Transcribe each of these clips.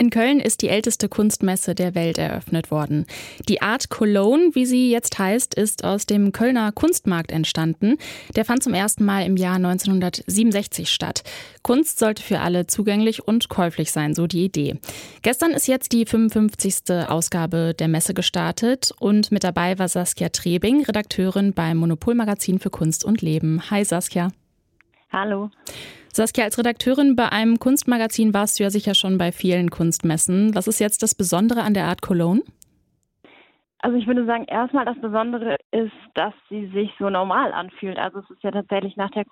In Köln ist die älteste Kunstmesse der Welt eröffnet worden. Die Art Cologne, wie sie jetzt heißt, ist aus dem Kölner Kunstmarkt entstanden. Der fand zum ersten Mal im Jahr 1967 statt. Kunst sollte für alle zugänglich und käuflich sein, so die Idee. Gestern ist jetzt die 55. Ausgabe der Messe gestartet und mit dabei war Saskia Trebing, Redakteurin beim Monopolmagazin für Kunst und Leben. Hi Saskia. Hallo. Saskia, als Redakteurin bei einem Kunstmagazin warst du ja sicher schon bei vielen Kunstmessen. Was ist jetzt das Besondere an der Art Cologne? Also ich würde sagen, erstmal das Besondere ist, dass sie sich so normal anfühlt. Also es ist ja tatsächlich nach der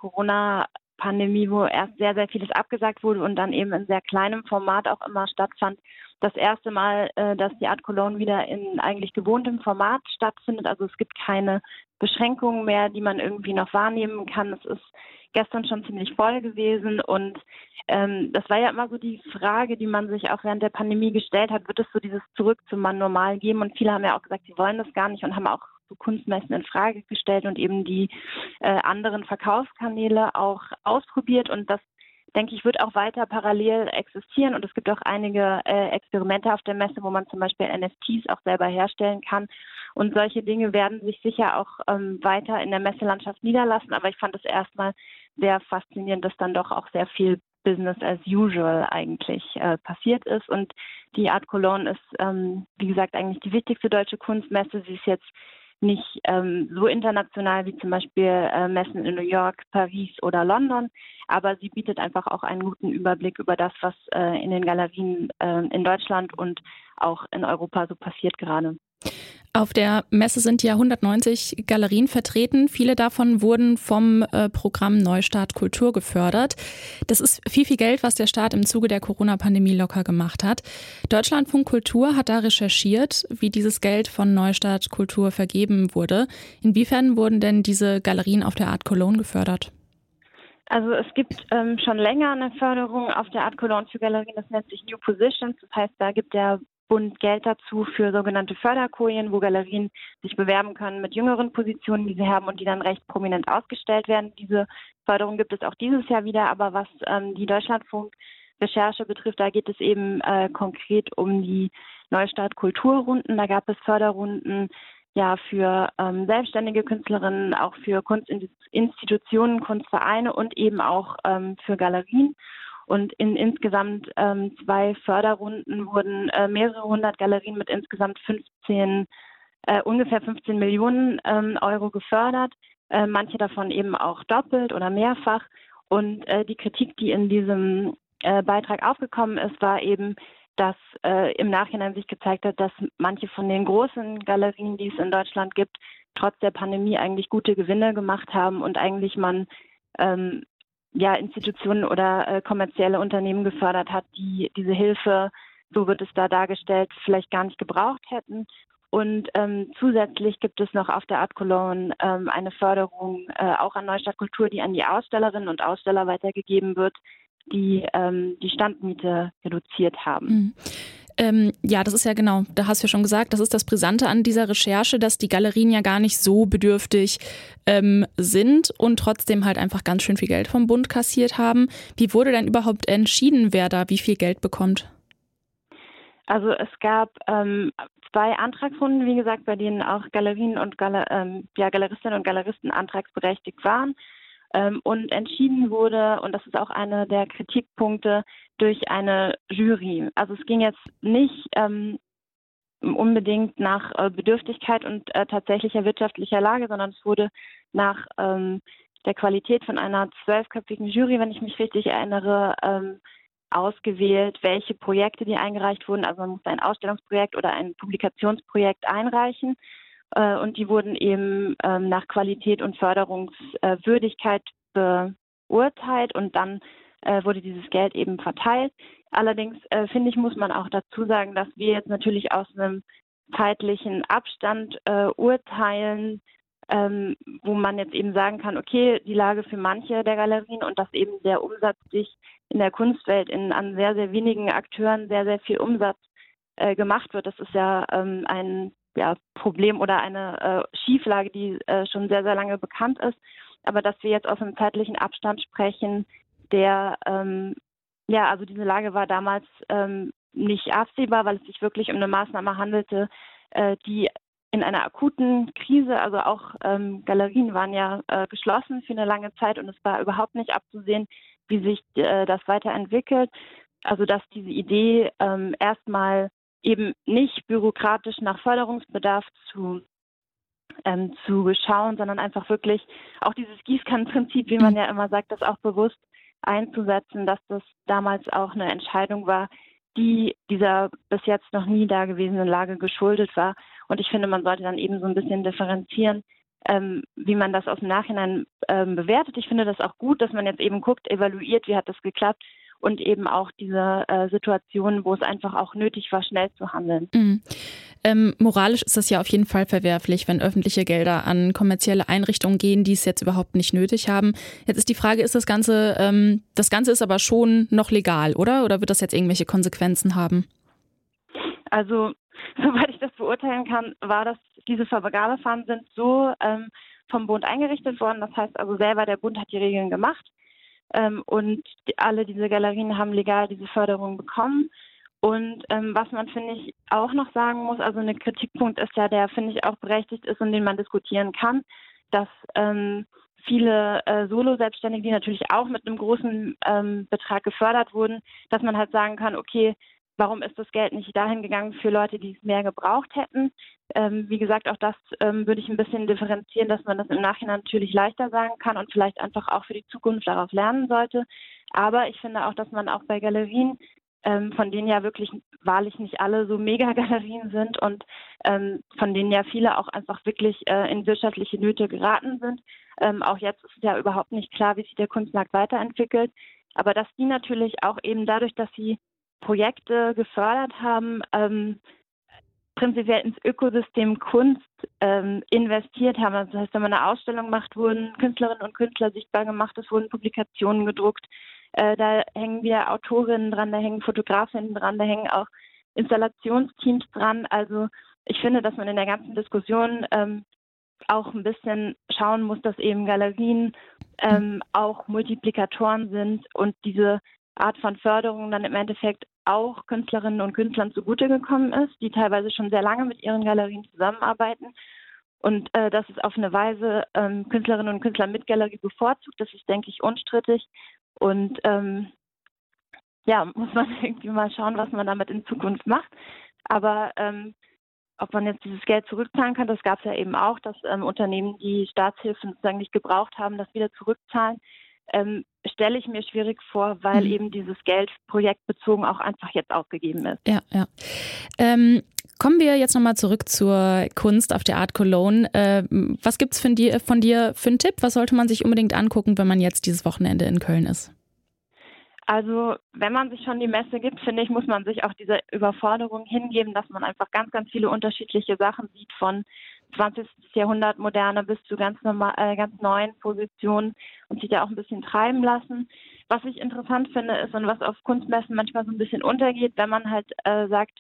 Corona-Pandemie, wo erst sehr, sehr vieles abgesagt wurde und dann eben in sehr kleinem Format auch immer stattfand, das erste Mal, äh, dass die Art Cologne wieder in eigentlich gewohntem Format stattfindet. Also es gibt keine Beschränkungen mehr, die man irgendwie noch wahrnehmen kann. Es ist gestern schon ziemlich voll gewesen und ähm, das war ja immer so die Frage, die man sich auch während der Pandemie gestellt hat, wird es so dieses Zurück zum Mann normal geben? Und viele haben ja auch gesagt, sie wollen das gar nicht und haben auch Kunstmessen in Frage gestellt und eben die äh, anderen Verkaufskanäle auch ausprobiert und das denke ich, wird auch weiter parallel existieren. Und es gibt auch einige äh, Experimente auf der Messe, wo man zum Beispiel NFTs auch selber herstellen kann. Und solche Dinge werden sich sicher auch ähm, weiter in der Messelandschaft niederlassen. Aber ich fand es erstmal sehr faszinierend, dass dann doch auch sehr viel Business as usual eigentlich äh, passiert ist. Und die Art Cologne ist, ähm, wie gesagt, eigentlich die wichtigste deutsche Kunstmesse. Sie ist jetzt nicht ähm, so international wie zum Beispiel äh, Messen in New York, Paris oder London, aber sie bietet einfach auch einen guten Überblick über das, was äh, in den Galerien äh, in Deutschland und auch in Europa so passiert gerade. Auf der Messe sind ja 190 Galerien vertreten. Viele davon wurden vom äh, Programm Neustart Kultur gefördert. Das ist viel, viel Geld, was der Staat im Zuge der Corona-Pandemie locker gemacht hat. Deutschlandfunk Kultur hat da recherchiert, wie dieses Geld von Neustart Kultur vergeben wurde. Inwiefern wurden denn diese Galerien auf der Art Cologne gefördert? Also es gibt ähm, schon länger eine Förderung auf der Art Cologne für Galerien, das nennt sich New Positions. Das heißt, da gibt der Bund Geld dazu für sogenannte Förderkojen, wo Galerien sich bewerben können mit jüngeren Positionen, die sie haben und die dann recht prominent ausgestellt werden. Diese Förderung gibt es auch dieses Jahr wieder, aber was ähm, die Deutschlandfunk-Recherche betrifft, da geht es eben äh, konkret um die Neustart Kulturrunden. Da gab es Förderrunden ja für ähm, selbstständige Künstlerinnen, auch für Kunstinstitutionen, Kunstvereine und eben auch ähm, für Galerien. Und in insgesamt ähm, zwei Förderrunden wurden äh, mehrere hundert Galerien mit insgesamt 15, äh, ungefähr 15 Millionen ähm, Euro gefördert. Äh, manche davon eben auch doppelt oder mehrfach. Und äh, die Kritik, die in diesem äh, Beitrag aufgekommen ist, war eben, dass äh, im Nachhinein sich gezeigt hat, dass manche von den großen Galerien, die es in Deutschland gibt, trotz der Pandemie eigentlich gute Gewinne gemacht haben und eigentlich man ähm, ja, Institutionen oder äh, kommerzielle Unternehmen gefördert hat, die diese Hilfe, so wird es da dargestellt, vielleicht gar nicht gebraucht hätten. Und ähm, zusätzlich gibt es noch auf der Art Cologne ähm, eine Förderung äh, auch an Neustadt Kultur, die an die Ausstellerinnen und Aussteller weitergegeben wird, die ähm, die Standmiete reduziert haben. Ähm, ja, das ist ja genau, da hast du ja schon gesagt, das ist das Brisante an dieser Recherche, dass die Galerien ja gar nicht so bedürftig ähm, sind und trotzdem halt einfach ganz schön viel Geld vom Bund kassiert haben. Wie wurde denn überhaupt entschieden, wer da wie viel Geld bekommt? Also es gab ähm, zwei Antragsrunden, wie gesagt, bei denen auch Galerien und Galer ähm, ja, Galeristinnen und Galeristen antragsberechtigt waren. Ähm, und entschieden wurde, und das ist auch einer der Kritikpunkte, durch eine Jury. Also es ging jetzt nicht ähm, unbedingt nach äh, Bedürftigkeit und äh, tatsächlicher wirtschaftlicher Lage, sondern es wurde nach ähm, der Qualität von einer zwölfköpfigen Jury, wenn ich mich richtig erinnere, ähm, ausgewählt, welche Projekte die eingereicht wurden. Also man musste ein Ausstellungsprojekt oder ein Publikationsprojekt einreichen. Äh, und die wurden eben ähm, nach Qualität und Förderungswürdigkeit beurteilt und dann äh, wurde dieses Geld eben verteilt. Allerdings äh, finde ich, muss man auch dazu sagen, dass wir jetzt natürlich aus einem zeitlichen Abstand äh, urteilen, ähm, wo man jetzt eben sagen kann, okay, die Lage für manche der Galerien und dass eben der Umsatz sich in der Kunstwelt in, an sehr, sehr wenigen Akteuren sehr, sehr viel Umsatz äh, gemacht wird. Das ist ja ähm, ein ja, Problem oder eine äh, Schieflage, die äh, schon sehr, sehr lange bekannt ist. Aber dass wir jetzt aus einem zeitlichen Abstand sprechen, der, ähm, ja, also diese Lage war damals ähm, nicht absehbar, weil es sich wirklich um eine Maßnahme handelte, äh, die in einer akuten Krise, also auch ähm, Galerien waren ja äh, geschlossen für eine lange Zeit und es war überhaupt nicht abzusehen, wie sich äh, das weiterentwickelt. Also dass diese Idee ähm, erstmal eben nicht bürokratisch nach Förderungsbedarf zu ähm, zu schauen, sondern einfach wirklich auch dieses Gießkannenprinzip, wie man ja immer sagt, das auch bewusst einzusetzen, dass das damals auch eine Entscheidung war, die dieser bis jetzt noch nie dagewesenen Lage geschuldet war. Und ich finde, man sollte dann eben so ein bisschen differenzieren, ähm, wie man das aus dem Nachhinein ähm, bewertet. Ich finde das auch gut, dass man jetzt eben guckt, evaluiert, wie hat das geklappt und eben auch diese äh, Situationen, wo es einfach auch nötig war, schnell zu handeln. Mhm. Ähm, moralisch ist das ja auf jeden Fall verwerflich, wenn öffentliche Gelder an kommerzielle Einrichtungen gehen, die es jetzt überhaupt nicht nötig haben. Jetzt ist die Frage, ist das Ganze, ähm, das Ganze ist aber schon noch legal, oder? Oder wird das jetzt irgendwelche Konsequenzen haben? Also, soweit ich das beurteilen kann, war das, diese Vergabefahren sind so ähm, vom Bund eingerichtet worden. Das heißt also selber, der Bund hat die Regeln gemacht. Ähm, und die, alle diese Galerien haben legal diese Förderung bekommen. Und ähm, was man, finde ich, auch noch sagen muss, also ein Kritikpunkt ist ja, der, finde ich, auch berechtigt ist und den man diskutieren kann, dass ähm, viele äh, Solo-Selbstständige, die natürlich auch mit einem großen ähm, Betrag gefördert wurden, dass man halt sagen kann, okay, warum ist das Geld nicht dahin gegangen für Leute, die es mehr gebraucht hätten? Ähm, wie gesagt, auch das ähm, würde ich ein bisschen differenzieren, dass man das im Nachhinein natürlich leichter sagen kann und vielleicht einfach auch für die Zukunft darauf lernen sollte. Aber ich finde auch, dass man auch bei Galerien, ähm, von denen ja wirklich wahrlich nicht alle so Mega-Galerien sind und ähm, von denen ja viele auch einfach wirklich äh, in wirtschaftliche Nöte geraten sind. Ähm, auch jetzt ist ja überhaupt nicht klar, wie sich der Kunstmarkt weiterentwickelt. Aber dass die natürlich auch eben dadurch, dass sie Projekte gefördert haben, ähm, prinzipiell ins Ökosystem Kunst ähm, investiert haben. Also das heißt, wenn man eine Ausstellung macht, wurden Künstlerinnen und Künstler sichtbar gemacht, es wurden Publikationen gedruckt, äh, da hängen wir Autorinnen dran, da hängen Fotografinnen dran, da hängen auch Installationsteams dran. Also ich finde, dass man in der ganzen Diskussion ähm, auch ein bisschen schauen muss, dass eben Galerien ähm, auch Multiplikatoren sind und diese Art von Förderung dann im Endeffekt auch Künstlerinnen und Künstlern zugute gekommen ist, die teilweise schon sehr lange mit ihren Galerien zusammenarbeiten. Und äh, dass es auf eine Weise ähm, Künstlerinnen und Künstler mit Galerie bevorzugt, das ist, denke ich, unstrittig. Und ähm, ja, muss man irgendwie mal schauen, was man damit in Zukunft macht. Aber ähm, ob man jetzt dieses Geld zurückzahlen kann, das gab es ja eben auch, dass ähm, Unternehmen, die Staatshilfen sozusagen nicht gebraucht haben, das wieder zurückzahlen ähm, stelle ich mir schwierig vor, weil mhm. eben dieses Geld projektbezogen auch einfach jetzt ausgegeben ist. Ja, ja. Ähm, kommen wir jetzt nochmal zurück zur Kunst auf der Art Cologne. Äh, was gibt es von dir, von dir für einen Tipp? Was sollte man sich unbedingt angucken, wenn man jetzt dieses Wochenende in Köln ist? Also, wenn man sich schon die Messe gibt, finde ich, muss man sich auch dieser Überforderung hingeben, dass man einfach ganz, ganz viele unterschiedliche Sachen sieht, von 20. Jahrhundert moderne bis zu ganz, normal, äh, ganz neuen Positionen und sich da auch ein bisschen treiben lassen. Was ich interessant finde, ist und was auf Kunstmessen manchmal so ein bisschen untergeht, wenn man halt äh, sagt,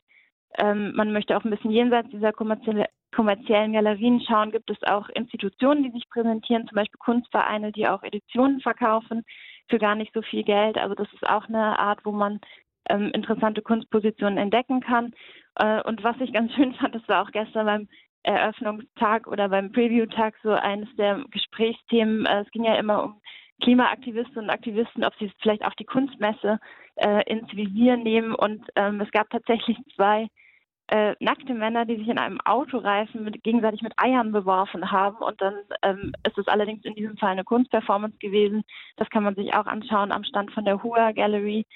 ähm, man möchte auch ein bisschen jenseits dieser kommerzielle, kommerziellen Galerien schauen, gibt es auch Institutionen, die sich präsentieren, zum Beispiel Kunstvereine, die auch Editionen verkaufen für gar nicht so viel Geld. Also das ist auch eine Art, wo man ähm, interessante Kunstpositionen entdecken kann. Äh, und was ich ganz schön fand, das war auch gestern beim Eröffnungstag oder beim Preview-Tag so eines der Gesprächsthemen. Äh, es ging ja immer um Klimaaktivisten und Aktivisten, ob sie vielleicht auch die Kunstmesse äh, ins Visier nehmen. Und ähm, es gab tatsächlich zwei äh, nackte Männer, die sich in einem Autoreifen mit, gegenseitig mit Eiern beworfen haben. Und dann ähm, ist es allerdings in diesem Fall eine Kunstperformance gewesen. Das kann man sich auch anschauen am Stand von der Hua Gallery.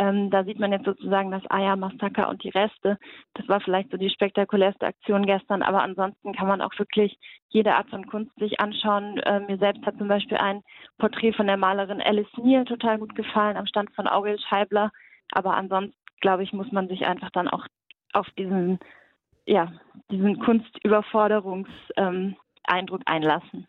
Ähm, da sieht man jetzt sozusagen das Eier-Massaker und die Reste. Das war vielleicht so die spektakulärste Aktion gestern, aber ansonsten kann man auch wirklich jede Art von Kunst sich anschauen. Äh, mir selbst hat zum Beispiel ein Porträt von der Malerin Alice Neal total gut gefallen am Stand von Aurel Scheibler. Aber ansonsten, glaube ich, muss man sich einfach dann auch auf diesen, ja, diesen Kunstüberforderungs- ähm, Eindruck einlassen.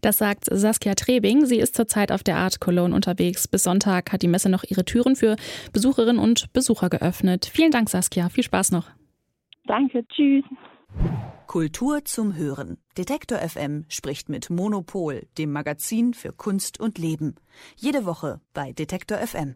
Das sagt Saskia Trebing. Sie ist zurzeit auf der Art Cologne unterwegs. Bis Sonntag hat die Messe noch ihre Türen für Besucherinnen und Besucher geöffnet. Vielen Dank, Saskia. Viel Spaß noch. Danke. Tschüss. Kultur zum Hören. Detektor FM spricht mit Monopol, dem Magazin für Kunst und Leben. Jede Woche bei Detektor FM.